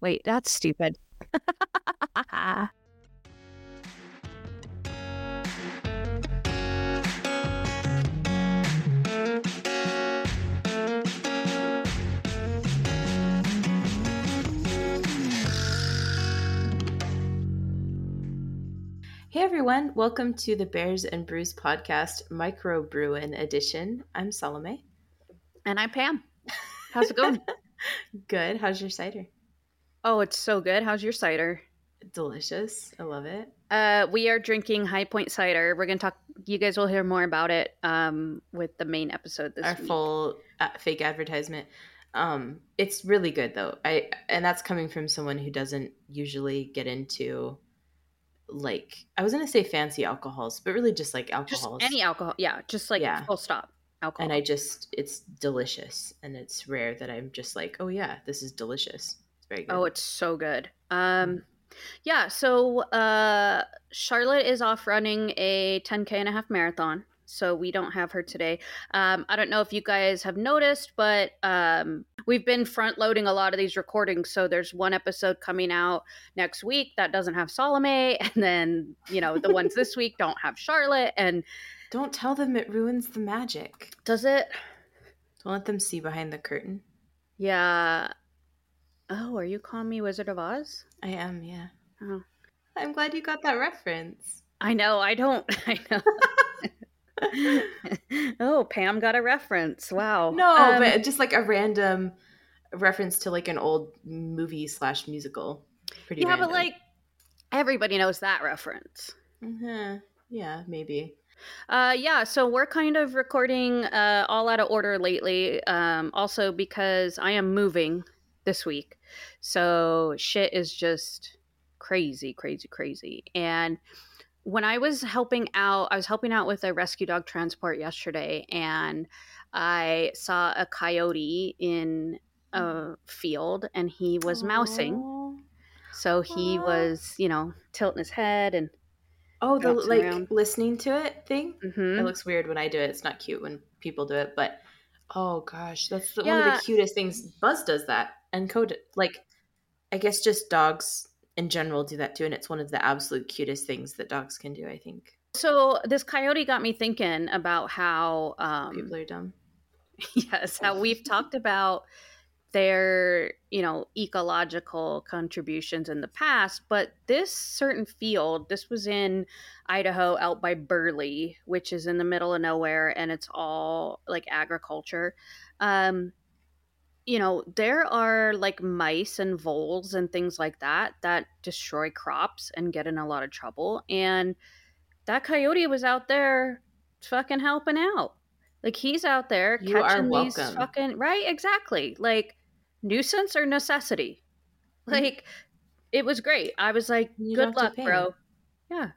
Wait, that's stupid. Hey everyone, welcome to the Bears and Brews podcast, Micro Bruin edition. I'm Salome. and I'm Pam. How's it going? Good. How's your cider? Oh, it's so good. How's your cider? Delicious. I love it. Uh, we are drinking High Point cider. We're gonna talk. You guys will hear more about it um, with the main episode this week. Our week. full uh, fake advertisement. Um, it's really good though. I and that's coming from someone who doesn't usually get into like I was gonna say fancy alcohols, but really just like just alcohols. any alcohol. Yeah, just like Yeah. full stop alcohol. and I just it's delicious, and it's rare that I'm just like, oh yeah, this is delicious. Very good. Oh, it's so good. Um, yeah. So uh, Charlotte is off running a 10k and a half marathon. So we don't have her today. Um, I don't know if you guys have noticed, but um, we've been front loading a lot of these recordings. So there's one episode coming out next week that doesn't have Salome, and then you know the ones this week don't have Charlotte. And Don't tell them it ruins the magic. does it? Don't let them see behind the curtain. Yeah. Oh, are you calling me Wizard of Oz? I am, yeah. Oh. I'm glad you got that reference. I know. I don't. I know. oh, Pam got a reference. Wow. No, Um, but just like a random reference to like an old movie slash musical. Pretty yeah, random. but like everybody knows that reference. Mhm. yeah, maybe. Uh, yeah. So we're kind of recording uh, all out of order lately. Um, also because I am moving this week, so shit is just crazy, crazy, crazy. And when I was helping out, I was helping out with a rescue dog transport yesterday, and I saw a coyote in a field, and he was mousing. So he Aw. was, you know, tilting his head and. Oh, the like around. listening to it thing. Mhm. It looks weird when I do it. It's not cute when people do it, but oh gosh, that's the, one of the cutest things. Buzz does that, and Code like, I guess just dogs in general do that too, and it's one of the absolute cutest things that dogs can do. I think So this coyote got me thinking about how, um, people are dumb. yes, how we've talked about their, you know, ecological contributions in the past, but this certain field, this was in Idaho, out by Burley, which is in the middle of nowhere, and it's all like agriculture. Um, you know, there are like mice and voles and things like that that destroy crops and get in a lot of trouble. And that coyote was out there fucking helping out. Like he's out there You catching these fucking right, exactly. Like nuisance or necessity. Mhm. Like it was great. I was like, You good luck, bro. Yeah.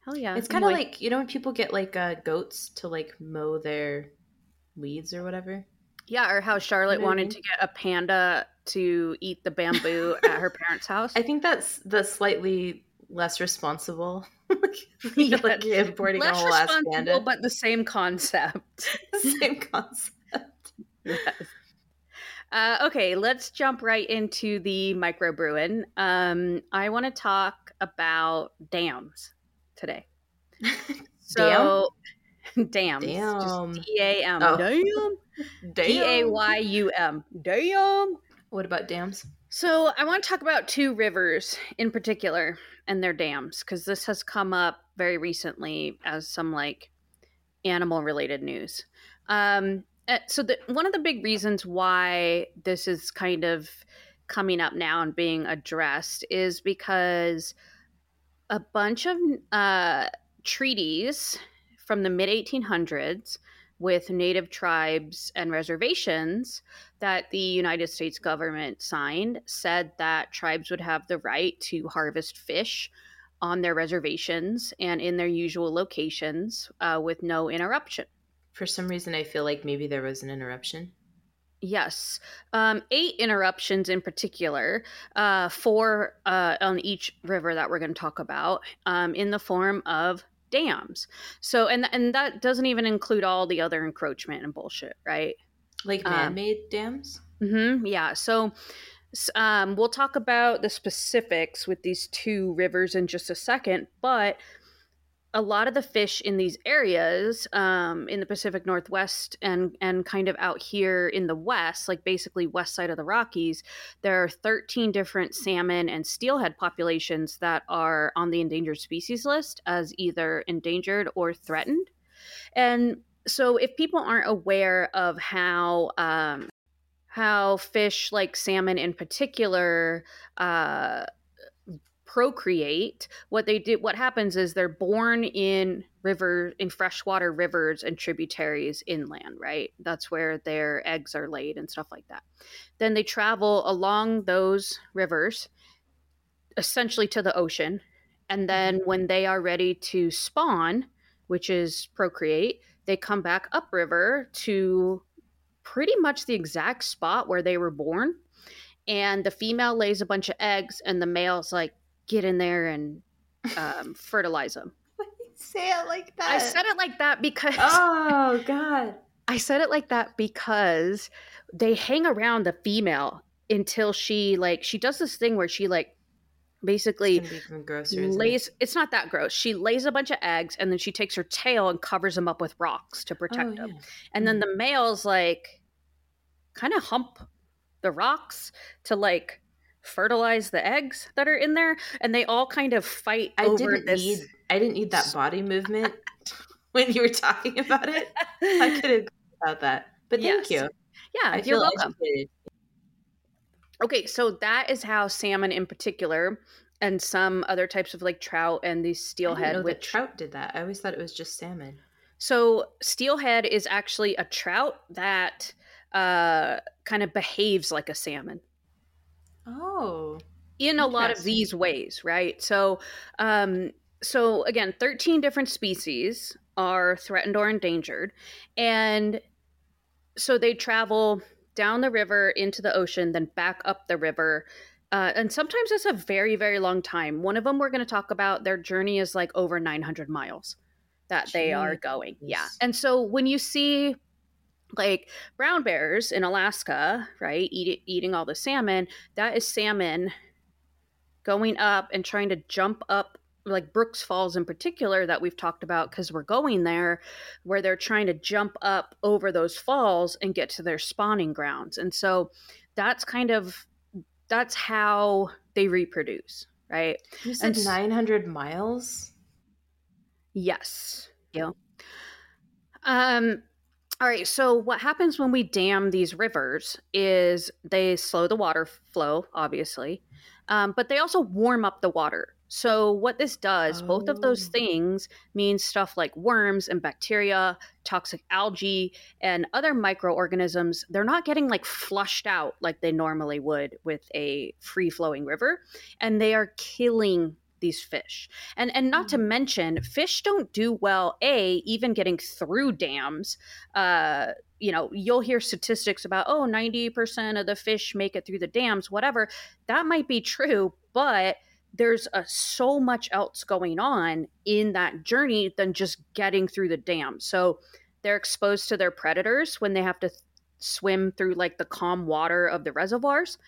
Hell yeah. It's kind of Anyway. like you know when people get like uh, goats to like mow their weeds or whatever. Yeah, or how Charlotte wanted to get a panda to eat the bamboo at her parents' house. I think that's the slightly less responsible. like, like importing a Less whole ass panda. but the same concept. Same concept. yes. Uh, okay, let's jump right into the Microbruin. Um, I want to talk about dams today. So, dams. Damn. Just D A M. Oh. Damn. D A Y U M. Damn. What about dams? So, I want to talk about two rivers in particular and their dams because this has come up very recently as some like animal related news. Um, uh, so, the, one of the big reasons why this is kind of coming up now and being addressed is because a bunch of uh, treaties from the mid 1800s with native tribes and reservations that the United States government signed said that tribes would have the right to harvest fish on their reservations and in their usual locations uh, with no interruption. For some reason, I feel like maybe there was an interruption. Yes, um, eight interruptions in particular, uh, four uh, on each river that we're going to talk about, um, in the form of dams. So, and and that doesn't even include all the other encroachment and bullshit, right? Like Um, man made dams? hmm Yeah. So Um, we'll talk about the specifics with these two rivers in just a second, but a lot of the fish in these areas um, in the Pacific Northwest and and kind of out here in the west, like basically west side of the Rockies, there are 13 different salmon and steelhead populations that are on the endangered species list as either endangered or threatened. And so, if people aren't aware of how um, how fish like salmon in particular uh, procreate what they do what happens is they're born in river in freshwater rivers and tributaries inland right that's where their eggs are laid and stuff like that then they travel along those rivers essentially to the ocean and then mm-hmm. when they are ready to spawn which is procreate they come back upriver to pretty much the exact spot where they were born and the female lays a bunch of eggs and the male's like get in there and um, fertilize them. Say it like that. I said it like that because. Oh, God. I said it like that because they hang around the female until she, like, she does this thing where she, like, basically gross, lays it? it's not that gross she lays a bunch of eggs and then she takes her tail and covers them up with rocks to protect oh, them yeah. and mm-hmm. then the males like kind of hump the rocks to like fertilize the eggs that are in there and they all kind of fight I over didn't this need I didn't need that body movement when you were talking about it. I could have about that. But thank yes. you. Yeah, I you're welcome. Educated. Okay, so that is how salmon in particular and some other types of like trout and these steelhead which trout did that. I always thought it was just salmon. So steelhead is actually a trout that uh, kind of behaves like a salmon. Oh. In a lot of these ways, right? So, um, so again, 13 different species are threatened or endangered. And so they travel down the river into the ocean, then back up the river. Uh, and sometimes it's a very, very long time. One of them we're going to talk about, their journey is like over 900 miles that Jeez. they are going. Yeah. And so when you see like brown bears in Alaska, right, eat, eating all the salmon, that is salmon going up and trying to jump up like Brooks Falls in particular that we've talked about because we're going there, where they're trying to jump up over those falls and get to their spawning grounds. And so that's kind of that's how they reproduce, right? You said and, 900 miles? Yes. Yeah. Um all right, so what happens when we dam these rivers is they slow the water flow, obviously, um, but they also warm up the water. So, what this does, oh. both of those oh. things means stuff like worms and bacteria, toxic algae, and other microorganisms, they're not getting like flushed out like they normally would with a free flowing river. And they are killing these fish. And and not to mm. mention, fish don't do well. A even getting through dams. Uh, you know, you'll hear statistics about oh, 90% of the fish make it through the dams. Whatever, that might be true, but there's a, so much else going on in that journey than just getting through the dam. So they're exposed to their predators when they have to swim through like the calm water of the reservoirs.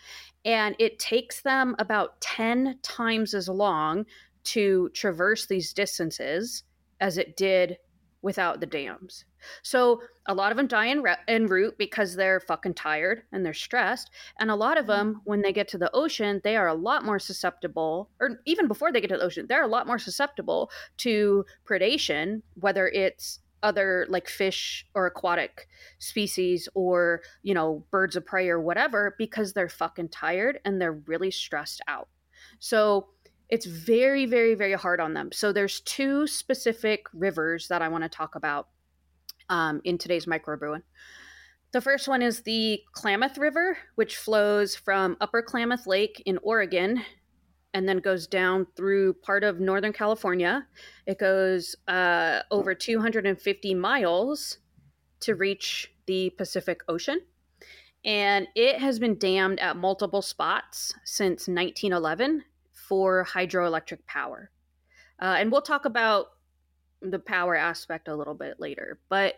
And it takes them about 10 times as long to traverse these distances as it did without the dams. So a lot of them die en, re- en route because they're fucking tired and they're stressed. And a lot of them, mm-hmm. when they get to the ocean, they are a lot more susceptible, or even before they get to the ocean, they're a lot more susceptible to predation, whether it's other like fish or aquatic species or you know birds of prey or whatever because they're fucking tired and they're really stressed out. So it's very very very hard on them. So there's two specific rivers that i want to talk about um, in today's Microbruin. The first one is the klamath river which flows from upper klamath lake in oregon and then goes down through part of Northern California. It goes uh, over 250 miles to reach the Pacific Ocean. And it has been dammed at multiple spots since 1911 for hydroelectric power. Uh, and we'll talk about the power aspect a little bit later. But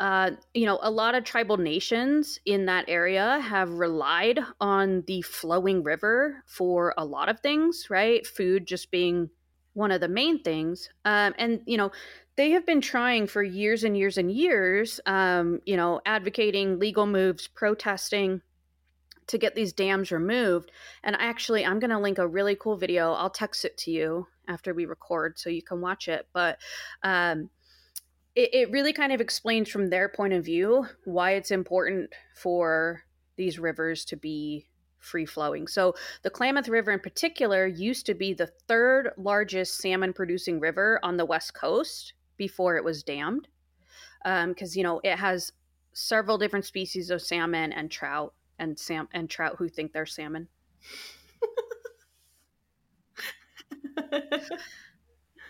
uh, you know, a lot of tribal nations in that area have relied on the flowing river for a lot of things, right? Food just being one of the main things. Um, and, you know, they have been trying for years and years and years, um, you know, advocating legal moves, protesting to get these dams removed. And actually, I'm going to link a really cool video. I'll text it to you after we record so you can watch it. But, um, it, it really kind of explains from their point of view why it's important for these rivers to be free flowing. So, the Klamath River in particular used to be the third largest salmon producing river on the West Coast before it was dammed. Because, um, you know, it has several different species of salmon and trout and sam and trout who think they're salmon.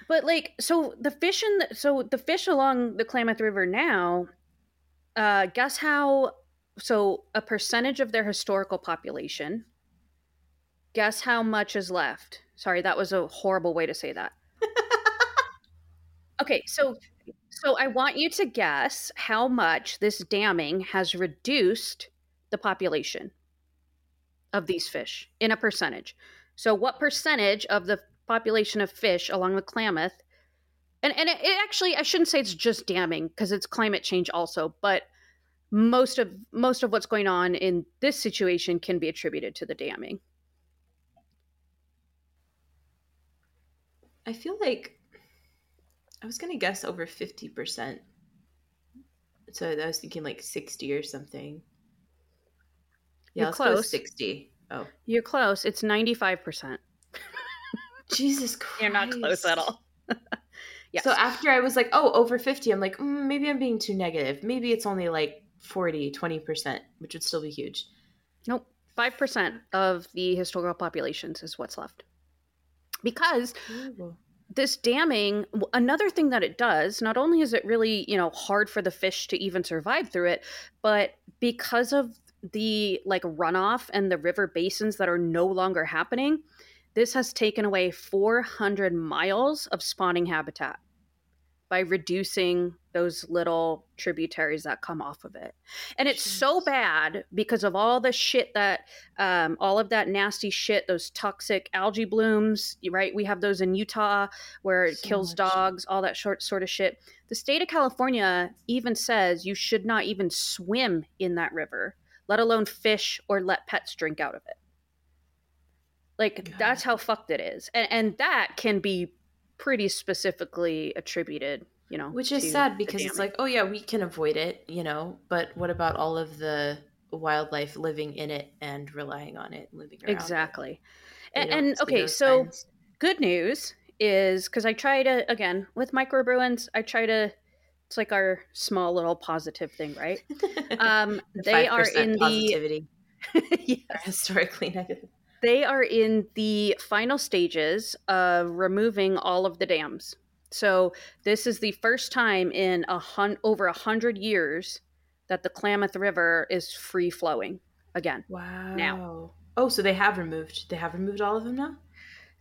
But like, so the fish in the, so the fish along the Klamath River now, uh, guess how? So a percentage of their historical population. Guess how much is left? Sorry, that was a horrible way to say that. okay, so so I want you to guess how much this damming has reduced the population of these fish in a percentage. So what percentage of the population of fish along the Klamath. And and it, it actually I shouldn't say it's just damming because it's climate change also, but most of most of what's going on in this situation can be attributed to the damming. I feel like I was gonna guess over fifty percent. So I was thinking like sixty or something. Yeah, You're close. Sixty. Oh, you're close. It's ninety five percent. Jesus Christ. You're not close at all. yes. So after I was like, oh, over 50, I'm like, mm, maybe I'm being too negative. Maybe it's only like 40, 20%, which would still be huge. Nope. 5% of the historical populations is what's left. Because Ooh. this damming, another thing that it does, not only is it really, you know, hard for the fish to even survive through it, but because of the like runoff and the river basins that are no longer happening, this has taken away 400 miles of spawning habitat by reducing those little tributaries that come off of it. And it's Jeez. so bad because of all the shit that, um, all of that nasty shit, those toxic algae blooms, right? We have those in Utah where it so kills dogs, all that short sort of shit. The state of California even says you should not even swim in that river, let alone fish or let pets drink out of it. Like God. that's how fucked it is, and and that can be pretty specifically attributed. You know, which is sad because it's like, oh yeah, we can avoid it, you know, but what about all of the wildlife living in it and relying on it, living exactly. It? And, and okay, so signs. good news is because I try to again with microbruins, I try to it's like our small little positive thing, right? Um, the they are in positivity. the yes. historically negative. They are in the final stages of removing all of the dams. So this is the first time in a hun- over a hundred years that the Klamath River is free flowing again. Wow. Now. Oh, so they have removed. They have removed all of them now.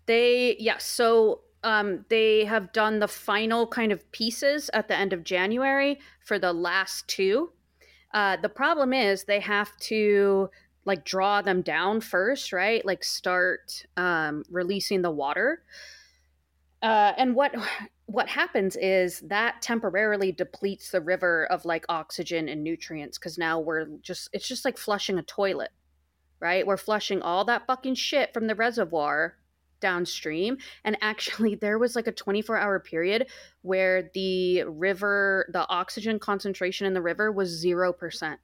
They yes. So um, they have done the final kind of pieces at the end of January for the last two. Uh, the problem is they have to like draw them down first, right? Like start um, releasing the water. Uh, and what what happens is that temporarily depletes the river of like oxygen and nutrients because now we're just it's just like flushing a toilet, right? We're flushing all that fucking shit from the reservoir downstream and actually there was like a 24 hour period where the river the oxygen concentration in the river was 0%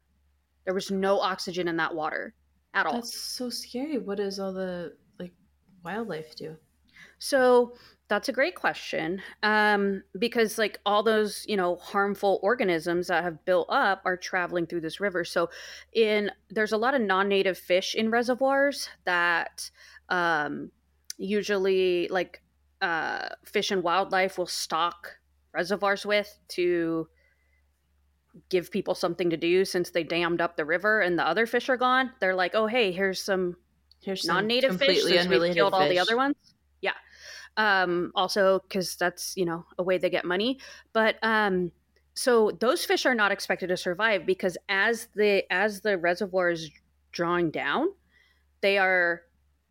there was no oxygen in that water at all. That's so scary. What does all the like wildlife do? So that's a great question um, because like all those you know harmful organisms that have built up are traveling through this river so in there's a lot of non-native fish in reservoirs that um, usually like uh, fish and wildlife will stock reservoirs with to give people something to do since they dammed up the river and the other fish are gone. They're like, oh hey, here's some here's non-native fish since we killed fish. all the other ones. Yeah. Um, also because that's you know a way they get money, but um, so those fish are not expected to survive because as the as the reservoir is drawing down, they are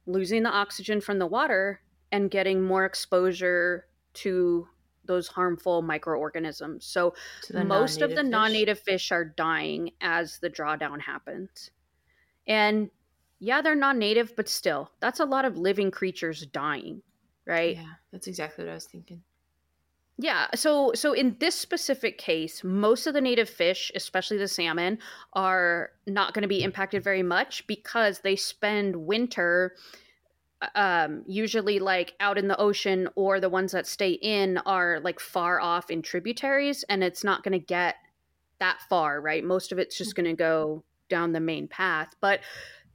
losing the oxygen from the water and getting more exposure to those harmful microorganisms. So most of the fish. non-native fish are dying as the drawdown happens. And yeah, they're non-native, but still, that's a lot of living creatures dying, right? Yeah, that's exactly what I was thinking. Yeah, so so in this specific case, most of the native fish, especially the salmon, are not going to be impacted very much because they spend winter um, usually like out in the ocean or the ones that stay in are like far off in tributaries and it's not going to get that far, right? Most of it's just going to go down the main path. But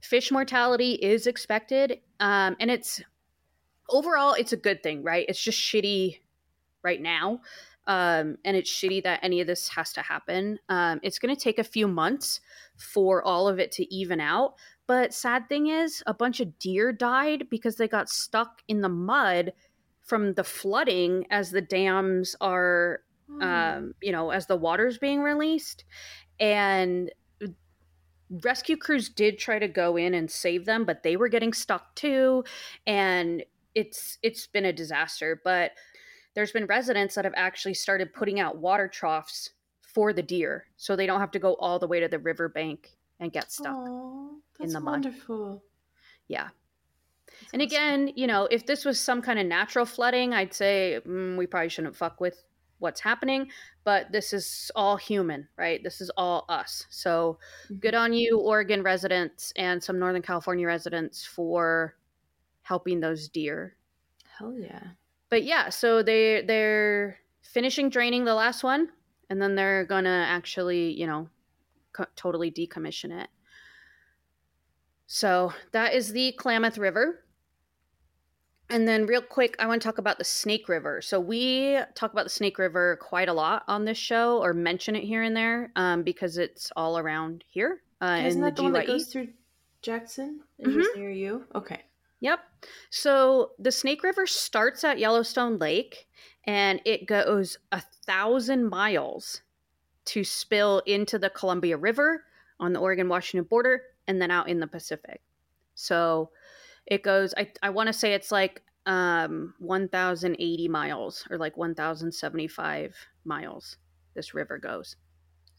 fish mortality is expected um, and it's overall it's a good thing, right? It's just shitty right now. Um, and it's shitty that any of this has to happen. Um, it's going to take a few months for all of it to even out. But sad thing is, a bunch of deer died because they got stuck in the mud from the flooding as the dams are, mm. um, you know, as the water's being released. And rescue crews did try to go in and save them, but they were getting stuck too. And it's it's been a disaster. But there's been residents that have actually started putting out water troughs for the deer so they don't have to go all the way to the riverbank and get stuck Aww, in the mud. Wonderful. Yeah. That's and awesome. again, you know, if this was some kind of natural flooding, I'd say mm, we probably shouldn't fuck with what's happening. But this is all human, right? This is all us. So mm-hmm. good on you, Oregon residents and some Northern California residents for helping those deer. Hell yeah but yeah, so they they're finishing draining the last one, and then they're gonna actually, you know, co- totally decommission it. So that is the Klamath River. And then, real quick, I want to talk about the Snake River. So, we talk about the Snake River quite a lot on this show, or mention it here and there, um, because it's all around here. Uh, Isn't that the, the one that goes through Jackson? Mm-hmm. near you. Okay. Yep. So the Snake River starts at Yellowstone Lake and it goes a thousand miles to spill into the Columbia River on the Oregon Washington border and then out in the Pacific. So it goes, I, I want to say it's like um, 1,080 miles or like 1,075 miles this river goes.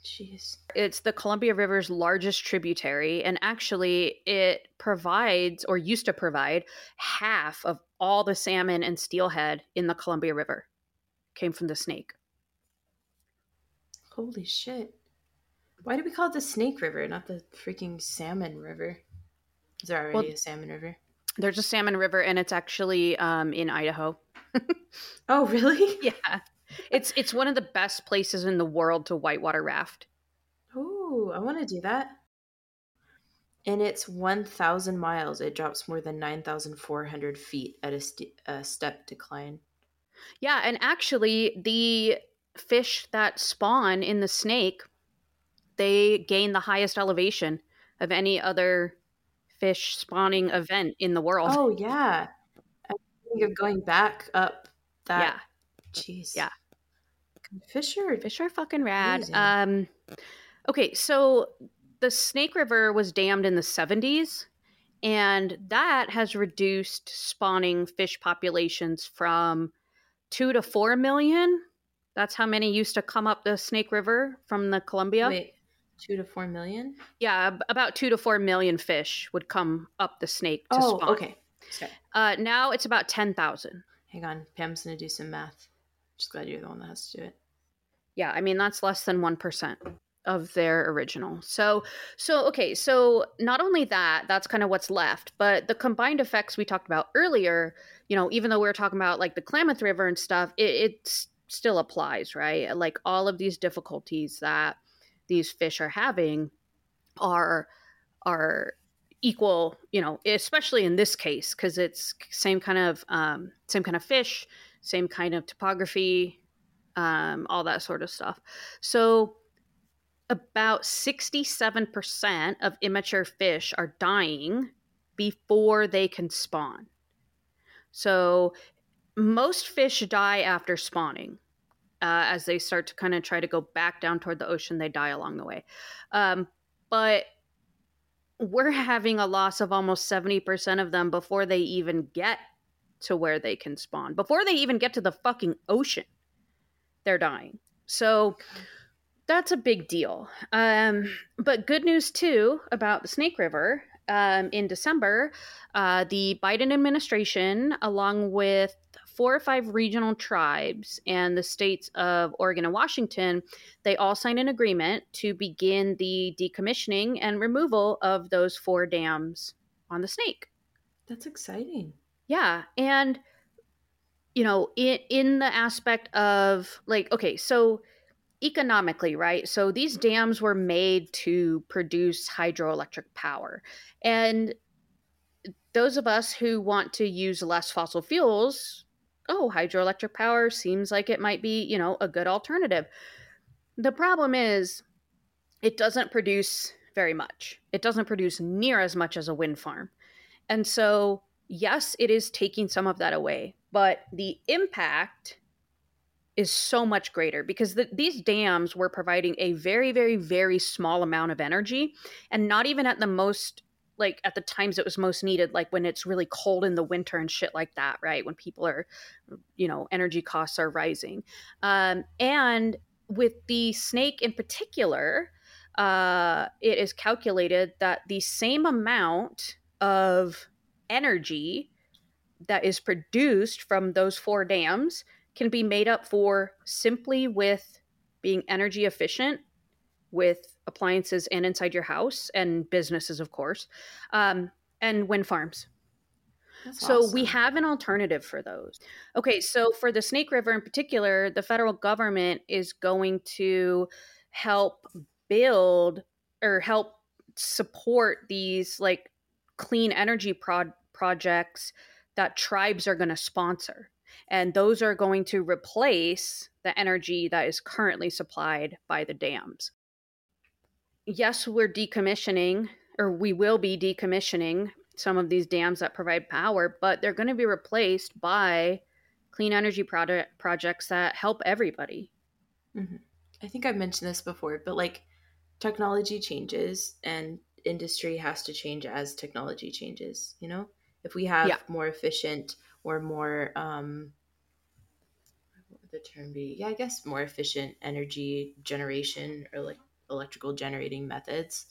Jeez. It's the Columbia River's largest tributary, and actually, it provides or used to provide half of all the salmon and steelhead in the Columbia River came from the snake. Holy shit. Why do we call it the Snake River, not the freaking Salmon River? Is there already well, a Salmon River? There's a Salmon River, and it's actually um, in Idaho. oh, really? Yeah it's it's one of the best places in the world to whitewater raft. Oh, I want to do that. And it's 1,000 miles. It drops more than 9,400 feet at a, st- a step decline. Yeah, and actually, the fish that spawn in the snake, they gain the highest elevation of any other fish spawning event in the world. Oh yeah, I think of going back up that. Yeah. Jeez. Yeah. Fish are fish are fucking rad. Amazing. Um, okay, so the Snake River was dammed in the 70s, and that has reduced spawning fish populations from two to four million. That's how many used to come up the Snake River from the Columbia. Wait, two to four million? Yeah, about two to four million fish would come up the Snake to oh, spawn. okay. okay. Uh, now it's about 10,000. Hang on, Pam's going to do some math. Just glad you're the one that has to do it. Yeah, I mean that's less than 1% of their original. So so okay, so not only that, that's kind of what's left, but the combined effects we talked about earlier, you know, even though we are talking about like the Klamath River and stuff, it, it still applies, right? Like all of these difficulties that these fish are having are are equal you know especially in this case because it's same kind of um, same kind of fish same kind of topography, um, all that sort of stuff. So, about 67% of immature fish are dying before they can spawn. So, most fish die after spawning. Uh, as they start to kind of try to go back down toward the ocean, they die along the way. Um, but we're having a loss of almost 70% of them before they even get to where they can spawn. Before they even get to the fucking ocean, they're dying. So that's a big deal. Um, but good news too about the Snake River. Um, in December, uh, the Biden administration, along with four or five regional tribes and the states of Oregon and Washington, they all signed an agreement to begin the decommissioning and removal of those four dams on the Snake. That's exciting. Yeah, and you know, in in the aspect of like, okay, so economically, right? So these dams were made to produce hydroelectric power. And those of us who want to use less fossil fuels, oh, hydroelectric power seems like it might be, you know, a good alternative. The problem is it doesn't produce very much. It doesn't produce near as much as a wind farm. And so, yes, it is taking some of that away, but the impact is so much greater because the, these dams were providing a very, very, very small amount of energy and not even at the most like at the times it was most needed like when it's really cold in the winter and shit like that right? When people are you know energy costs are rising. Um, and with the snake in particular uh, it is calculated that the same amount of energy that is produced from those four dams can be made up for simply with being energy efficient with appliances and inside your house and businesses, of course, um, and wind farms. That's so awesome. we have an alternative for those. Okay, so for the Snake River in particular, the federal government is going to help build or help support these like clean energy pro- projects that tribes are going to sponsor. And those are going to replace the energy that is currently supplied by the dams. Yes, we're decommissioning, or we will be decommissioning some of these dams that provide power, but they're going to be replaced by clean energy project projects that help everybody. Mm-hmm. I think I've mentioned this before, but like technology changes and industry has to change as technology changes, you know? If we have yeah. more efficient or more um what would the term be yeah i guess more efficient energy generation or like electrical generating methods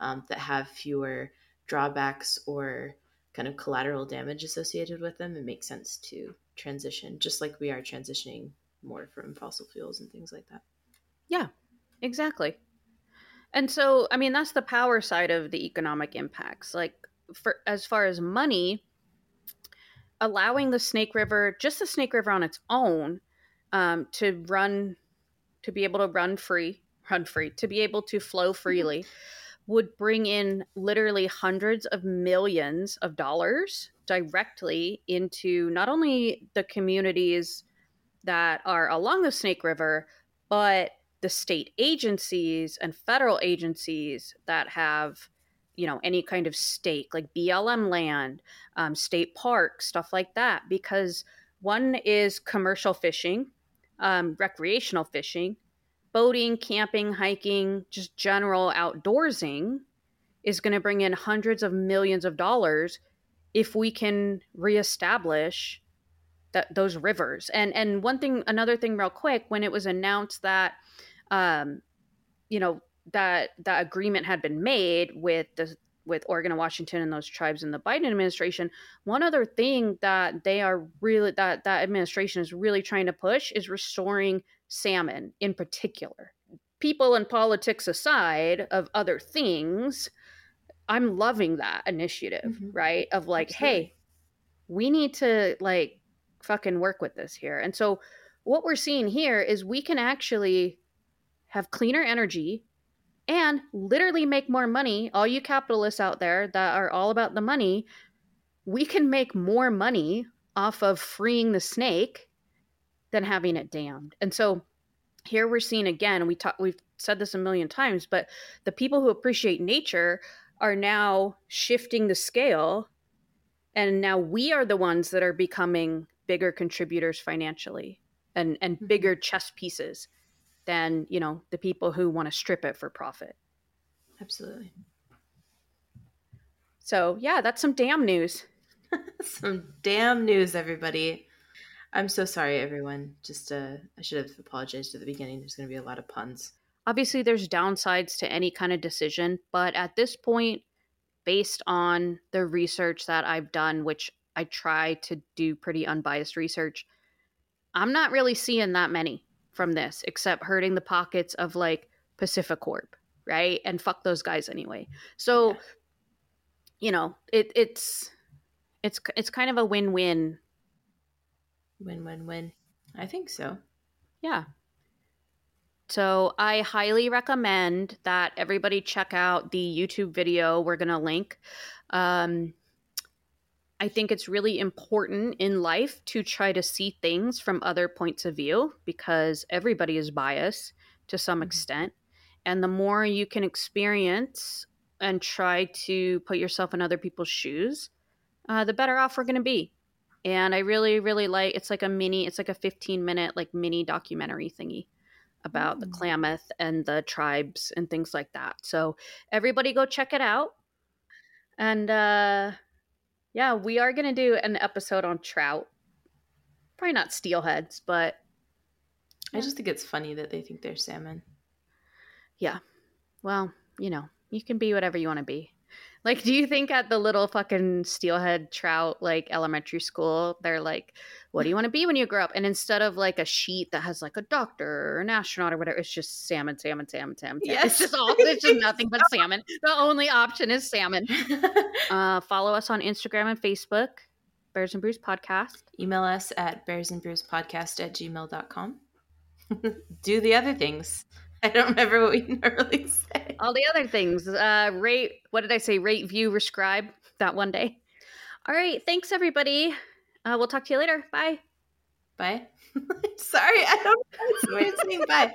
um, that have fewer drawbacks or kind of collateral damage associated with them it makes sense to transition just like we are transitioning more from fossil fuels and things like that. Yeah exactly. And so i mean that's the power side of the economic impacts. Like for as far as money allowing the Snake River, just the Snake River on its own, um, to run, to be able to run free, run free, to be able to flow mm-hmm. freely, would bring in literally hundreds of millions of dollars directly into not only the communities that are along the Snake River, but the state agencies and federal agencies that have you know any kind of stake like blm land um, state park stuff like that because one is commercial fishing um, recreational fishing boating camping hiking just general outdoorsing is going to bring in hundreds of millions of dollars if we can reestablish that those rivers. And and one thing another thing real quick when it was announced that um, you know that that agreement had been made with the with Oregon and Washington and those tribes in the Biden administration, one other thing that they are really that that administration is really trying to push is restoring salmon in particular. People and politics aside of other things, I'm loving that initiative, mm-hmm. right? Of like, Absolutely. hey, we need to like fucking work with this here. And so what we're seeing here is we can actually have cleaner energy and literally make more money. All you capitalists out there that are all about the money, we can make more money off of freeing the snake than having it damned. And so here we're seeing again, we talk we've said this a million times, but the people who appreciate nature are now shifting the scale and now we are the ones that are becoming bigger contributors financially and and Mhm. bigger chess pieces than you know the people who want to strip it for profit. Absolutely. So yeah, that's some damn news. Some damn news, everybody. I'm so sorry, everyone. Just uh, I should have apologized at the beginning. There's going to be a lot of puns. Obviously, there's downsides to any kind of decision, but at this point, based on the research that I've done, which I try to do pretty unbiased research, I'm not really seeing that many from this, except hurting the pockets of like PacifiCorp, right? And fuck those guys anyway. So, Yeah. you know, it, it's it's it's kind of a win-win. Win, win, win. I think so. Yeah. So I highly recommend that everybody check out the YouTube video we're going to link. Um, I think it's really important in life to try to see things from other points of view because everybody is biased to some Mhm. extent. And the more you can experience and try to put yourself in other people's shoes, uh, the better off we're going to be. And I really, really like it's like a mini, it's like a 15 minute, like mini documentary thingy about the Mm. Klamath and the tribes and things like that. So everybody go check it out. And uh yeah, we are gonna do an episode on trout. Probably not steelheads, but I just think it's funny that they think they're salmon. Yeah. Well, you know, you can be whatever you want to be. Like, do you think at the little fucking steelhead trout, like elementary school, they're like, what do you want to be when you grow up? And instead of like a sheet that has like a doctor or an astronaut or whatever, it's just salmon, salmon, salmon, salmon. salmon. Yes. It's just all, it's just nothing but salmon. The only option is salmon. Uh, follow us on Instagram and Facebook, Bears and Brews Podcast. Email us at bearsandbrewspodcast at gmail.com. Do the other things. I don't remember what we normally say. All the other things. Uh, rate, what did I say? Rate, view, rescribe that one day. All right. Thanks, everybody. Uh, we'll talk to you later. Bye. Bye. Sorry, I don't know. Saying bye.